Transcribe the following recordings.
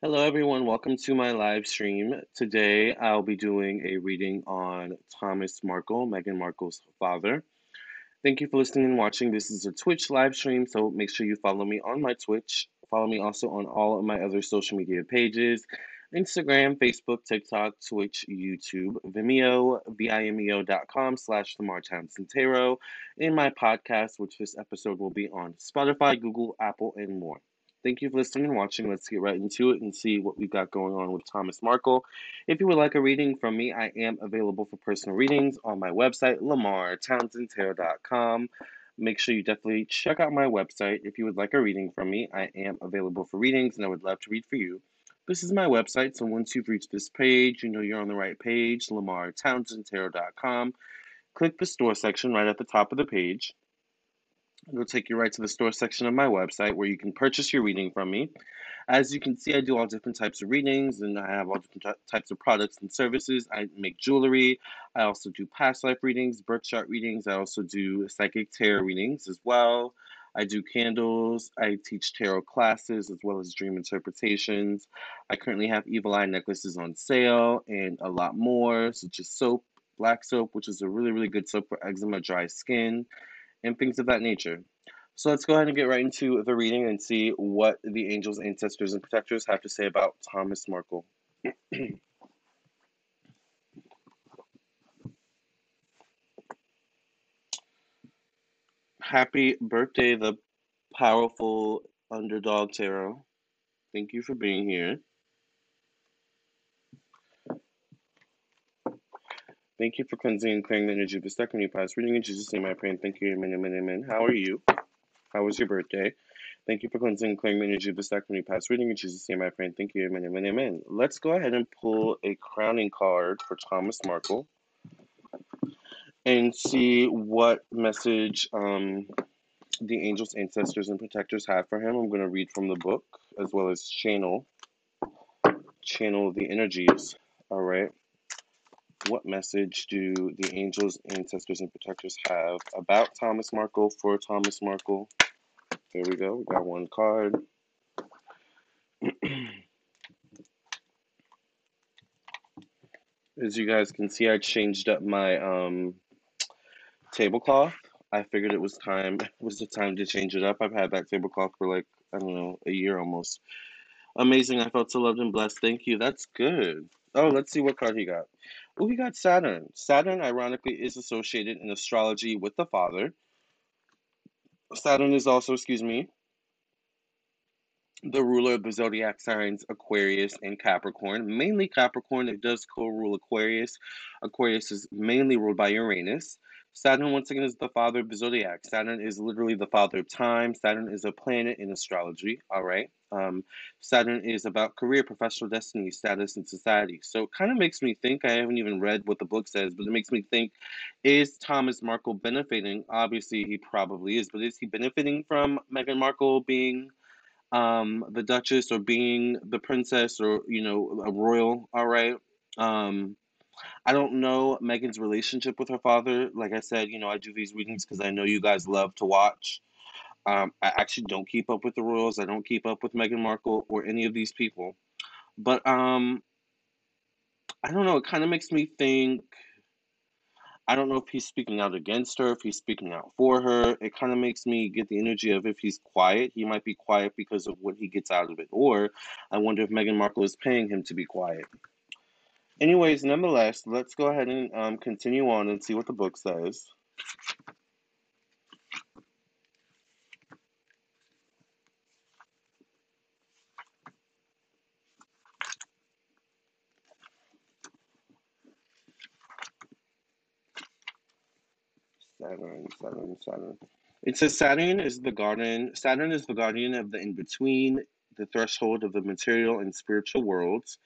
Hello, everyone. Welcome to my live stream. Today, I'll be doing a reading on Thomas Markle, Meghan Markle's father. Thank you for listening and watching. This is a Twitch live stream, so make sure you follow me on my Twitch. Follow me also on all of my other social media pages Instagram, Facebook, TikTok, Twitch, YouTube, Vimeo, vimeo.com slash Lamar Townsend Tarot, and my podcast, which this episode will be on Spotify, Google, Apple, and more. Thank you for listening and watching. Let's get right into it and see what we've got going on with Thomas Markle. If you would like a reading from me, I am available for personal readings on my website, lamartownsendtarot.com. Make sure you definitely check out my website. If you would like a reading from me, I am available for readings and I would love to read for you. This is my website, so once you've reached this page, you know you're on the right page, lamartownsendtarot.com. Click the store section right at the top of the page. It'll take you right to the store section of my website where you can purchase your reading from me. As you can see, I do all different types of readings and I have all different types of products and services. I make jewelry. I also do past life readings, birth chart readings. I also do psychic tarot readings as well. I do candles. I teach tarot classes as well as dream interpretations. I currently have evil eye necklaces on sale and a lot more, such as soap, black soap, which is a really, really good soap for eczema, dry skin and things of that nature. So let's go ahead and get right into the reading and see what the angels, ancestors, and protectors have to say about Thomas Markle. Happy birthday, the powerful underdog tarot. Thank you for being here. Thank you for cleansing and clearing the energy of the stuck in past reading in Jesus' name I pray and thank you, amen, amen, amen. How are you? How was your birthday? Thank you for cleansing and clearing the energy of the stuck in past reading in Jesus' name I pray and thank you, amen, amen, amen. Let's go ahead and pull a crowning card for Thomas Markle and see what message um, the angels, ancestors, and protectors have for him. I'm going to read from the book as well as channel channel the energies. All right. What message do the angels, ancestors, and protectors have about Thomas Markle for Thomas Markle? There we go. We got one card. As you guys can see, I changed up my um, tablecloth. I figured it was time. It was the time to change it up. I've had that tablecloth for like I don't know a year almost. Amazing. I felt so loved and blessed. Thank you. That's good. Oh, let's see what card he got. He got Saturn. Saturn, ironically, is associated in astrology with the father. Saturn is also, excuse me, the ruler of the zodiac signs Aquarius and Capricorn. Mainly Capricorn, it does co rule Aquarius. Aquarius is mainly ruled by Uranus. Saturn, once again, is the father of the zodiac. Saturn is literally the father of time. Saturn is a planet in astrology, all right? Um, Saturn is about career, professional destiny, status, and society. So it kind of makes me think, I haven't even read what the book says, but it makes me think, is Thomas Markle benefiting? Obviously, he probably is, but is he benefiting from Meghan Markle being um, the Duchess or being the princess or, you know, a royal, all right? Um, I don't know Meghan's relationship with her father. Like I said, you know, I do these readings because I know you guys love to watch. Um, I actually don't keep up with the royals. I don't keep up with Meghan Markle or any of these people. But um, I don't know. It kind of makes me think. I don't know if he's speaking out against her, if he's speaking out for her. It kind of makes me get the energy of if he's quiet, he might be quiet because of what he gets out of it. Or I wonder if Meghan Markle is paying him to be quiet. Anyways, nonetheless, let's go ahead and um, continue on and see what the book says. Saturn, Saturn, Saturn. It says Saturn is the guardian. Saturn is the guardian of the in between, the threshold of the material and spiritual worlds,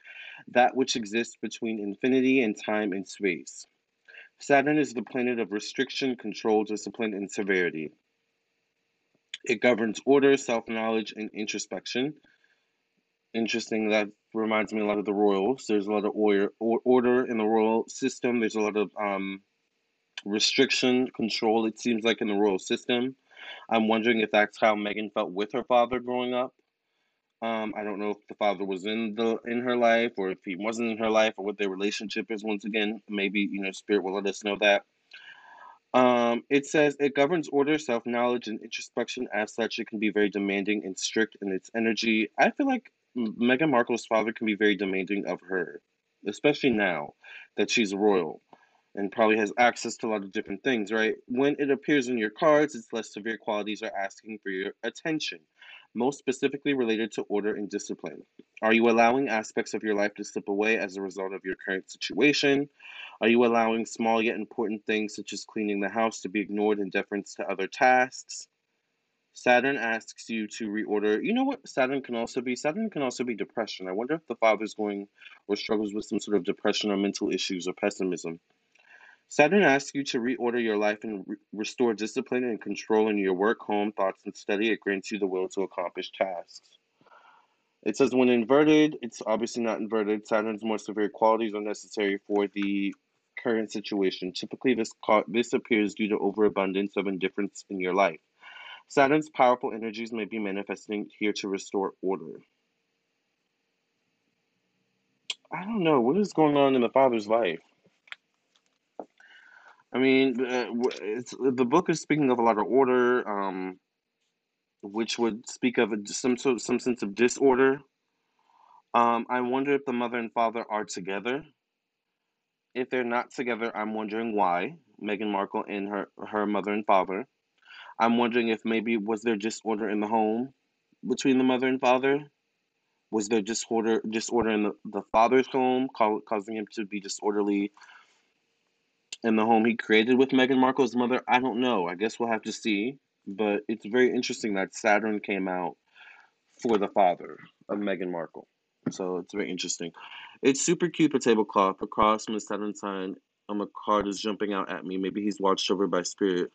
that which exists between infinity and time and space. Saturn is the planet of restriction, control, discipline, and severity. It governs order, self knowledge, and introspection. Interesting. That reminds me a lot of the royals. There's a lot of order, order in the royal system. There's a lot of um, restriction, control, it seems like in the royal system. I'm wondering if that's how Meghan felt with her father growing up. Um, I don't know if the father was in the in her life or if he wasn't in her life or what their relationship is. Once again, maybe you know, spirit will let us know that. Um, it says it governs order, self knowledge, and introspection. As such, it can be very demanding and strict in its energy. I feel like Meghan Markle's father can be very demanding of her, especially now that she's royal and probably has access to a lot of different things, right? When it appears in your cards, its less severe qualities are asking for your attention, most specifically related to order and discipline. Are you allowing aspects of your life to slip away as a result of your current situation? Are you allowing small yet important things such as cleaning the house to be ignored in deference to other tasks? Saturn asks you to reorder. You know what Saturn can also be? Saturn can also be depression. I wonder if the father's going or struggles with some sort of depression or mental issues or pessimism. Saturn asks you to reorder your life and re- restore discipline and control in your work, home, thoughts, and study. It grants you the will to accomplish tasks. It says when inverted, it's obviously not inverted. Saturn's more severe qualities are necessary for the current situation. Typically, this this appears due to overabundance of indifference in your life. Saturn's powerful energies may be manifesting here to restore order. I don't know what is going on in the father's life. I mean, uh, it's the book is speaking of a lot of order, um, which would speak of some sort some sense of disorder. Um, I wonder if the mother and father are together. If they're not together, I'm wondering why. Meghan Markle and her her mother and father. I'm wondering if maybe was there disorder in the home between the mother and father? Was there disorder disorder in the, the father's home, causing him to be disorderly in the home he created with Meghan Markle's mother? I don't know. I guess we'll have to see. But it's very interesting that Saturn came out for the father of Meghan Markle. So it's very interesting. It's super cute for tablecloth. Across from the Saturn sign, um, a card is jumping out at me. Maybe he's watched over by spirit.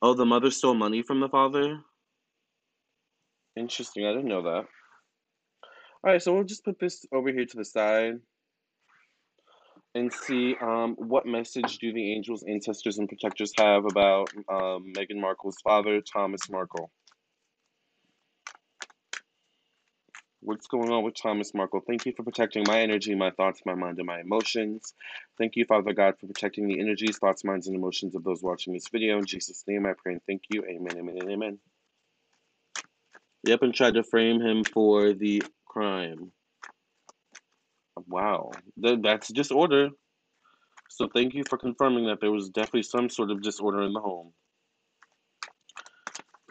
Oh, the mother stole money from the father? Interesting. I didn't know that. All right, so we'll just put this over here to the side and see um, what message do the angels, ancestors, and protectors have about um, Meghan Markle's father, Thomas Markle. What's going on with Thomas Markle? Thank you for protecting my energy, my thoughts, my mind, and my emotions. Thank you, Father God, for protecting the energies, thoughts, minds, and emotions of those watching this video. In Jesus' name I pray and thank you. Amen, amen, and amen. Yep, and tried to frame him for the crime. Wow, that's disorder. So thank you for confirming that there was definitely some sort of disorder in the home.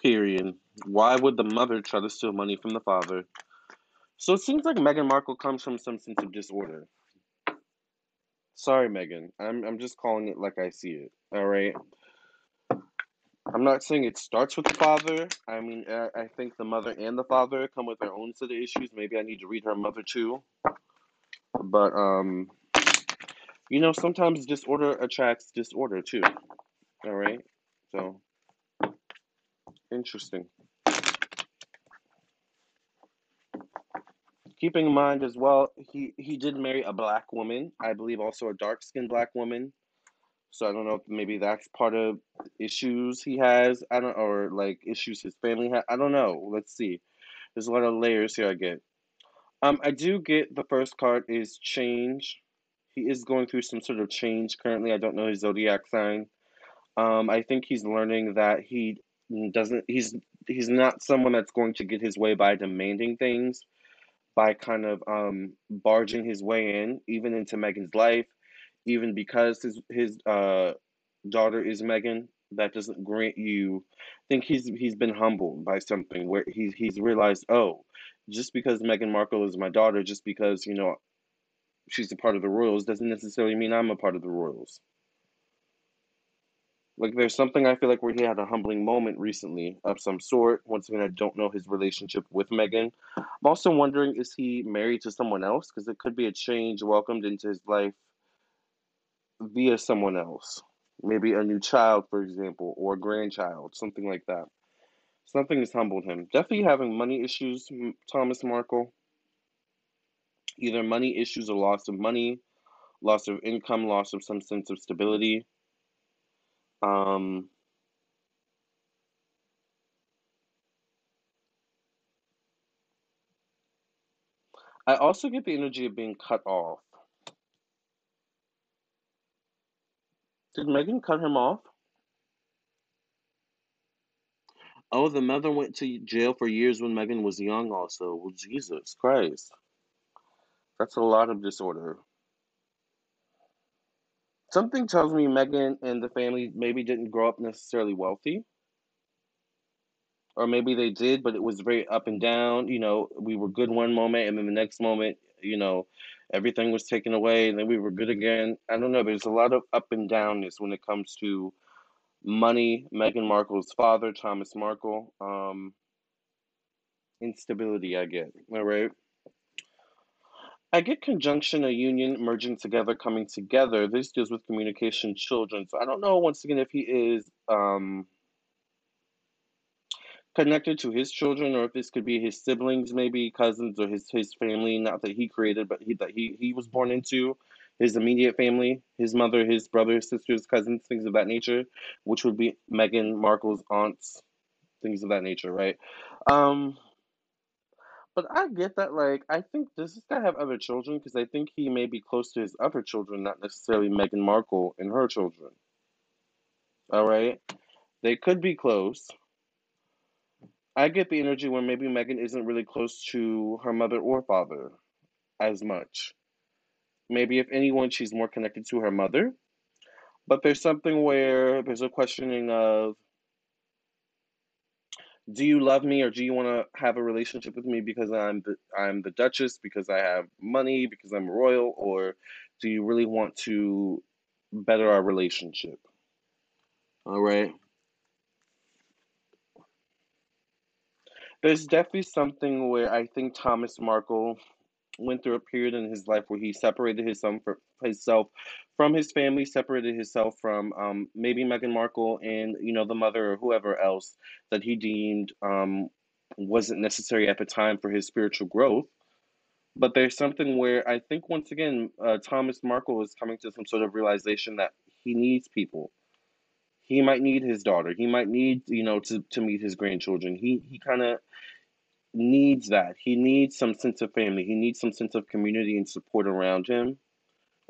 Period. Why would the mother try to steal money from the father? So it seems like Meghan Markle comes from some sense of disorder. Sorry, Meghan. I'm I'm just calling it like I see it. All right. I'm not saying it starts with the father. I mean, I, I think the mother and the father come with their own set of issues. Maybe I need to read her mother too. But um, you know, sometimes disorder attracts disorder too. All right. So interesting. Keeping in mind as well, he he did marry a black woman. I believe also a dark skinned black woman. So I don't know if maybe that's part of issues he has. I don't or like issues his family has. I don't know. Let's see. There's a lot of layers here I get. Um, I do get the first card is change. He is going through some sort of change currently. I don't know his zodiac sign. Um, I think he's learning that he doesn't. He's he's not someone that's going to get his way by demanding things, by kind of um barging his way in, even into Meghan's life, even because his his uh daughter is Meghan. That doesn't grant you. I think he's he's been humbled by something where he's he's realized, oh, just because Meghan Markle is my daughter, just because you know she's a part of the royals, doesn't necessarily mean I'm a part of the royals. Like there's something I feel like where he had a humbling moment recently of some sort. Once again, I don't know his relationship with Meghan. I'm also wondering is he married to someone else? Because it could be a change welcomed into his life via someone else. Maybe a new child, for example, or a grandchild, something like that. Something has humbled him. Definitely having money issues, Thomas Markle. Either money issues or loss of money, loss of income, loss of some sense of stability. Um, I also get the energy of being cut off. Did Meghan cut him off? Oh, the mother went to jail for years when Meghan was young, also. Well, Jesus Christ. That's a lot of disorder. Something tells me Meghan and the family maybe didn't grow up necessarily wealthy. Or maybe they did, but it was very up and down. You know, we were good one moment, and then the next moment, you know, everything was taken away, and then we were good again. I don't know. There's a lot of up and downness when it comes to money. Meghan Markle's father, Thomas Markle. Um, instability, I get. All right. I get conjunction, a union, merging together, coming together. This deals with communication, children. So I don't know, once again, if he is um, connected to his children or if this could be his siblings, maybe cousins or his, his family, not that he created, but he, that he, he was born into, his immediate family, his mother, his brothers, sisters, cousins, things of that nature, which would be Meghan Markle's aunts, things of that nature, right? Um, but I get that, like, I think does this guy have other children? Because I think he may be close to his other children, not necessarily Meghan Markle and her children. All right? They could be close. I get the energy where maybe Meghan isn't really close to her mother or father as much. Maybe, if anyone, she's more connected to her mother. But there's something where there's a questioning of do you love me or do you want to have a relationship with me because I'm the I'm the Duchess because I have money because I'm royal or do you really want to better our relationship? All right. There's definitely something where I think Thomas Markle went through a period in his life where he separated himself himself from his family, separated himself from um, maybe Meghan Markle and you know the mother or whoever else that he deemed um, wasn't necessary at the time for his spiritual growth. But there's something where I think once again uh, Thomas Markle is coming to some sort of realization that he needs people. He might need his daughter. He might need you know to, to meet his grandchildren. He he kind of needs that. He needs some sense of family. He needs some sense of community and support around him,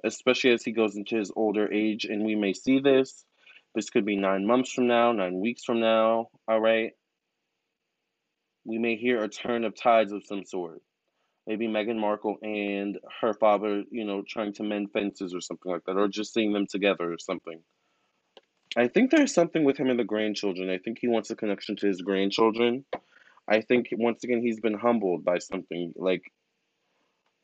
especially as he goes into his older age. And we may see this. This could be nine months from now, nine weeks from now. All right. We may hear a turn of tides of some sort. Maybe Meghan Markle and her father, you know, trying to mend fences or something like that, or just seeing them together or something. I think there's something with him and the grandchildren. I think he wants a connection to his grandchildren. I think once again he's been humbled by something like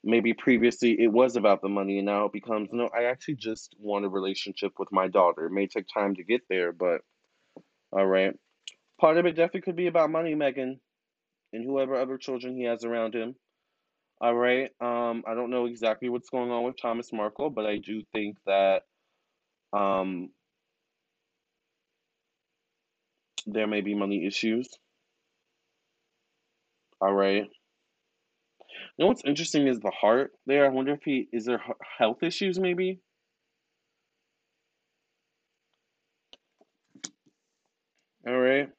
maybe previously it was about the money and now it becomes no I actually just want a relationship with my daughter. It may take time to get there, but all right. Part of it definitely could be about money, Meghan, and whoever other children he has around him. All right. Um, I don't know exactly what's going on with Thomas Markle, but I do think that um, there may be money issues. All right. You know what's interesting is the heart there. I wonder if he is there health issues maybe. All right.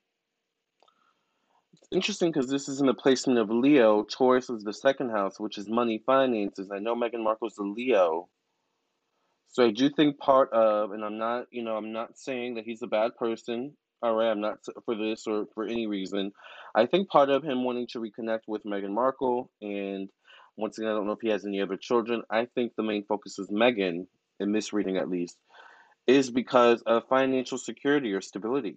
It's interesting because this is in the placement of Leo. Taurus is the second house, which is money, finances. I know Meghan Markle's a Leo. So I do think part of, and I'm not, you know, I'm not saying that he's a bad person. All right, I'm not for this or for any reason. I think part of him wanting to reconnect with Meghan Markle, and once again, I don't know if he has any other children. I think the main focus is Meghan, in this reading at least, is because of financial security or stability.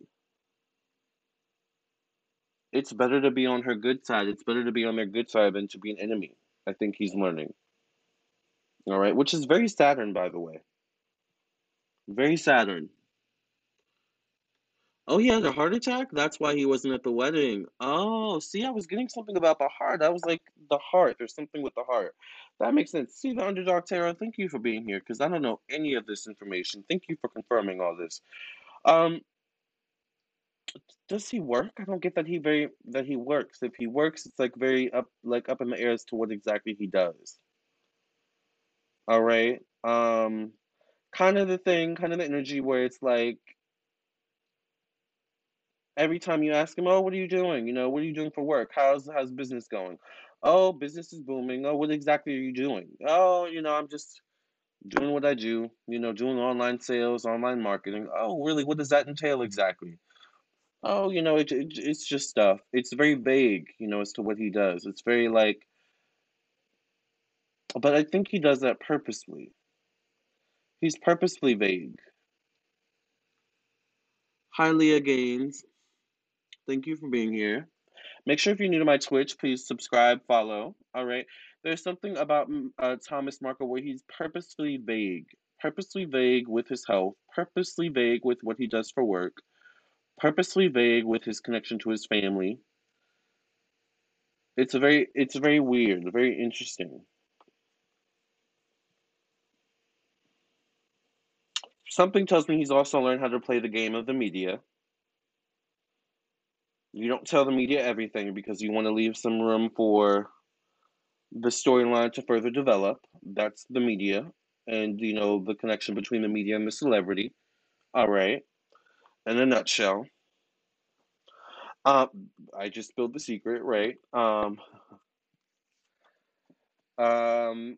It's better to be on her good side. It's better to be on their good side than to be an enemy. I think he's learning. All right, which is very Saturn, by the way. Very Saturn. Oh, he had a heart attack? That's why he wasn't at the wedding. Oh, see, I was getting something about the heart. I was like, the heart. There's something with the heart. That makes sense. See, the underdog tarot, thank you for being here because I don't know any of this information. Thank you for confirming all this. Um, does he work? I don't get that he very that he works. If he works, it's like very up like up in the air as to what exactly he does. All right. Um, kind of the thing, kind of the energy where it's like Every time you ask him, "Oh, what are you doing? You know, what are you doing for work? How's how's business going?" "Oh, business is booming." "Oh, what exactly are you doing?" "Oh, you know, I'm just doing what I do, you know, doing online sales, online marketing." "Oh, really? What does that entail exactly?" "Oh, you know, it, it it's just stuff." It's very vague, you know, as to what he does. It's very like but I think he does that purposely. He's purposefully vague. Hi, Leah Gaines. Thank you for being here. Make sure if you're new to my Twitch, please subscribe, follow. All right. There's something about mm, uh, Thomas Markle where he's purposefully vague, purposely vague with his health, purposely vague with what he does for work, purposely vague with his connection to his family. It's a very, it's very weird, very interesting. Something tells me he's also learned how to play the game of the media. You don't tell the media everything because you want to leave some room for the storyline to further develop. That's the media and, you know, the connection between the media and the celebrity. All right. In a nutshell. Uh, I just spilled the secret, right? Um, um,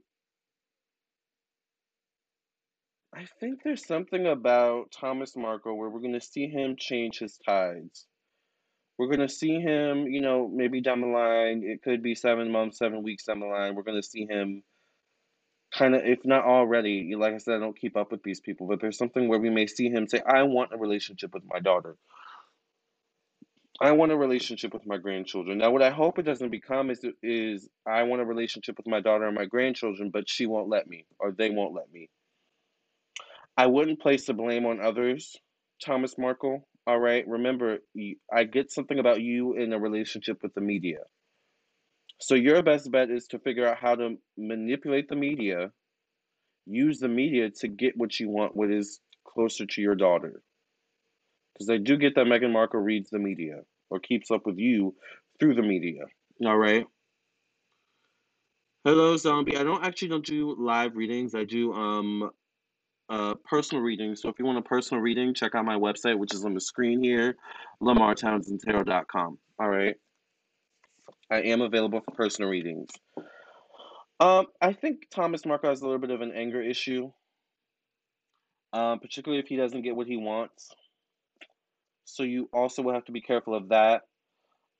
I think there's something about Thomas Markle where we're going to see him change his tides. We're going to see him, you know, maybe down the line, it could be seven months, seven weeks down the line, we're going to see him kind of, if not already, like I said, I don't keep up with these people, but there's something where we may see him say, I want a relationship with my daughter. I want a relationship with my grandchildren. Now, what I hope it doesn't become is is I want a relationship with my daughter and my grandchildren, but she won't let me or they won't let me. I wouldn't place the blame on others, Thomas Markle. All right, remember, I get something about you in a relationship with the media. So your best bet is to figure out how to manipulate the media, use the media to get what you want, what is closer to your daughter. Because I do get that Meghan Markle reads the media or keeps up with you through the media. All right. Hello, zombie. I don't actually don't do live readings. I do um uh personal readings. So if you want a personal reading, check out my website, which is on the screen here, lamartownsendtarot.com. All right. I am available for personal readings. Um, I think Thomas Markle has a little bit of an anger issue. Um, particularly if he doesn't get what he wants. So you also will have to be careful of that.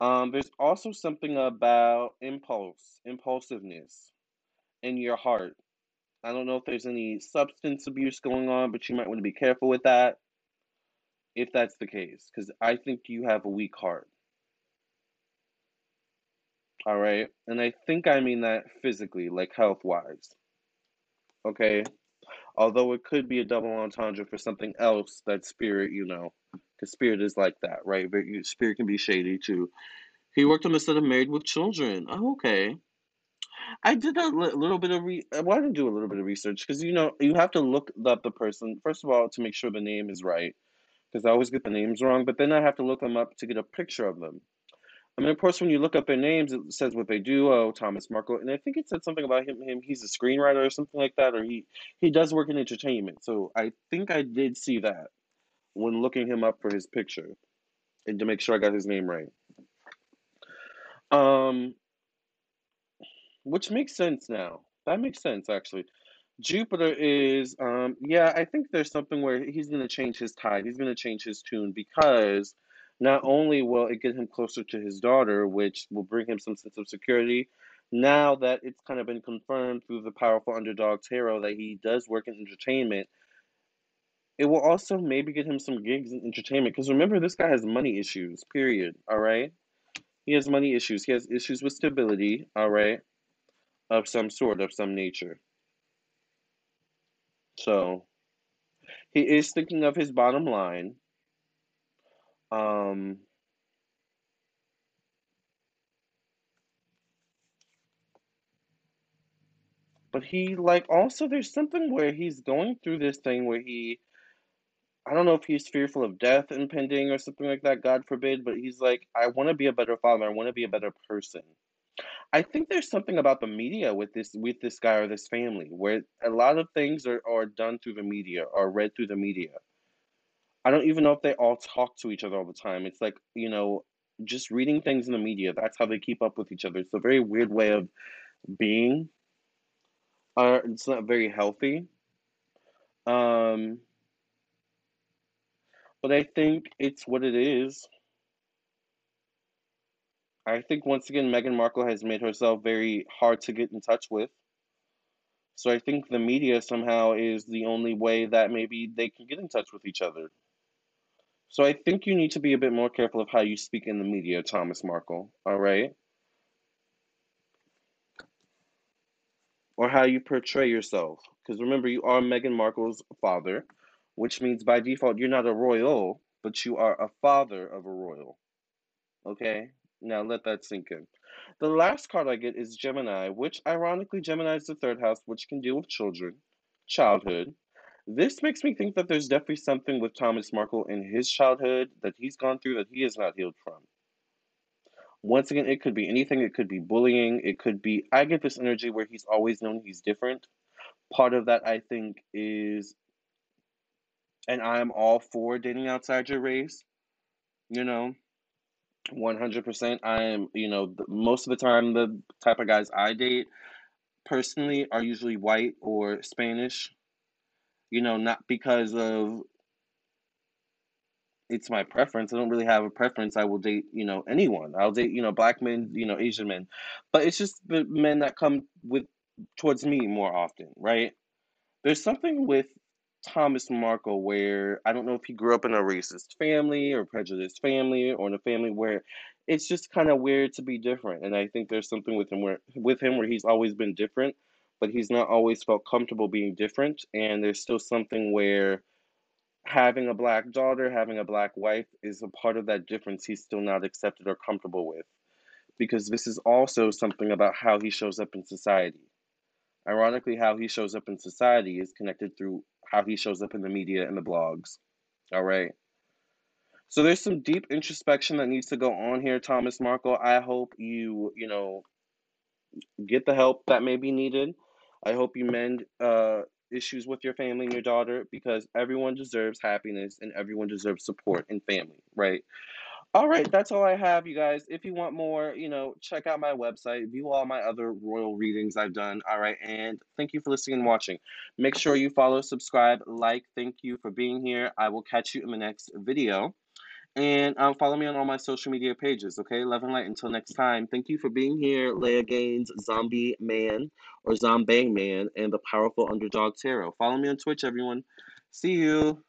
Um, there's also something about impulse, impulsiveness in your heart. I don't know if there's any substance abuse going on, but you might want to be careful with that if that's the case, because I think you have a weak heart. All right. And I think I mean that physically, like health wise. Okay. Although it could be a double entendre for something else that spirit, you know, because spirit is like that, right? But spirit can be shady too. He worked on the set of Married with Children. Oh, okay. I did a li- little bit of re. I wanted to do a little bit of research because you know you have to look up the person first of all to make sure the name is right because I always get the names wrong. But then I have to look them up to get a picture of them. I mean, of course, when you look up their names, it says what they do. Oh, Thomas Markle, and I think it said something about him. Him, he's a screenwriter or something like that, or he he does work in entertainment. So I think I did see that when looking him up for his picture, and to make sure I got his name right. Um, which makes sense now. That makes sense actually. Jupiter is, um, yeah, I think there's something where he's going to change his tide. He's going to change his tune because not only will it get him closer to his daughter, which will bring him some sense of security, now that it's kind of been confirmed through the powerful underdog tarot that he does work in entertainment, it will also maybe get him some gigs in entertainment. Because remember, this guy has money issues, period. All right? He has money issues. He has issues with stability, all right, of some sort, of some nature. So he is thinking of his bottom line. Um, but he like also there's something where he's going through this thing where he I don't know if he's fearful of death impending or something like that, God forbid, but he's like, I want to be a better father. I want to be a better person. I think there's something about the media with this with this guy or this family where a lot of things are, are done through the media or read through the media. I don't even know if they all talk to each other all the time. It's like, you know, just reading things in the media. That's how they keep up with each other. It's a very weird way of being. Uh, it's not very healthy. Um, but I think it's what it is. I think once again, Meghan Markle has made herself very hard to get in touch with. So I think the media somehow is the only way that maybe they can get in touch with each other. So I think you need to be a bit more careful of how you speak in the media, Thomas Markle, all right? Or how you portray yourself. Because remember, you are Meghan Markle's father, which means by default you're not a royal, but you are a father of a royal. Okay? Now let that sink in. The last card I get is Gemini, which ironically Gemini is the third house, which can deal with children, childhood, this makes me think that there's definitely something with Thomas Markle in his childhood that he's gone through that he is not healed from. Once again, it could be anything. It could be bullying. It could be. I get this energy where he's always known he's different. Part of that, I think, is. And I'm all for dating outside your race. You know, 100%. I am, you know, most of the time, the type of guys I date personally are usually white or Spanish you know, not because of it's my preference. I don't really have a preference. I will date, you know, anyone. I'll date, you know, black men, you know, Asian men. But it's just the men that come with towards me more often, right? There's something with Thomas Markle where I don't know if he grew up in a racist family or prejudiced family or in a family where it's just kind of weird to be different. And I think there's something with him where with him where he's always been different but he's not always felt comfortable being different. And there's still something where having a black daughter, having a black wife is a part of that difference he's still not accepted or comfortable with. Because this is also something about how he shows up in society. Ironically, how he shows up in society is connected through how he shows up in the media and the blogs. All right. So there's some deep introspection that needs to go on here, Thomas Markle. I hope you, you know, get the help that may be needed. I hope you mend uh, issues with your family and your daughter because everyone deserves happiness and everyone deserves support and family, right? All right, that's all I have, you guys. If you want more, you know, check out my website, view all my other royal readings I've done. All right, and thank you for listening and watching. Make sure you follow, subscribe, like. Thank you for being here. I will catch you in the next video. And um, follow me on all my social media pages, okay? Love and light. Until next time, thank you for being here, Leah Gaines, Zombie Man, or Zombie Man, and the Powerful Underdog Tarot. Follow me on Twitch, everyone. See you.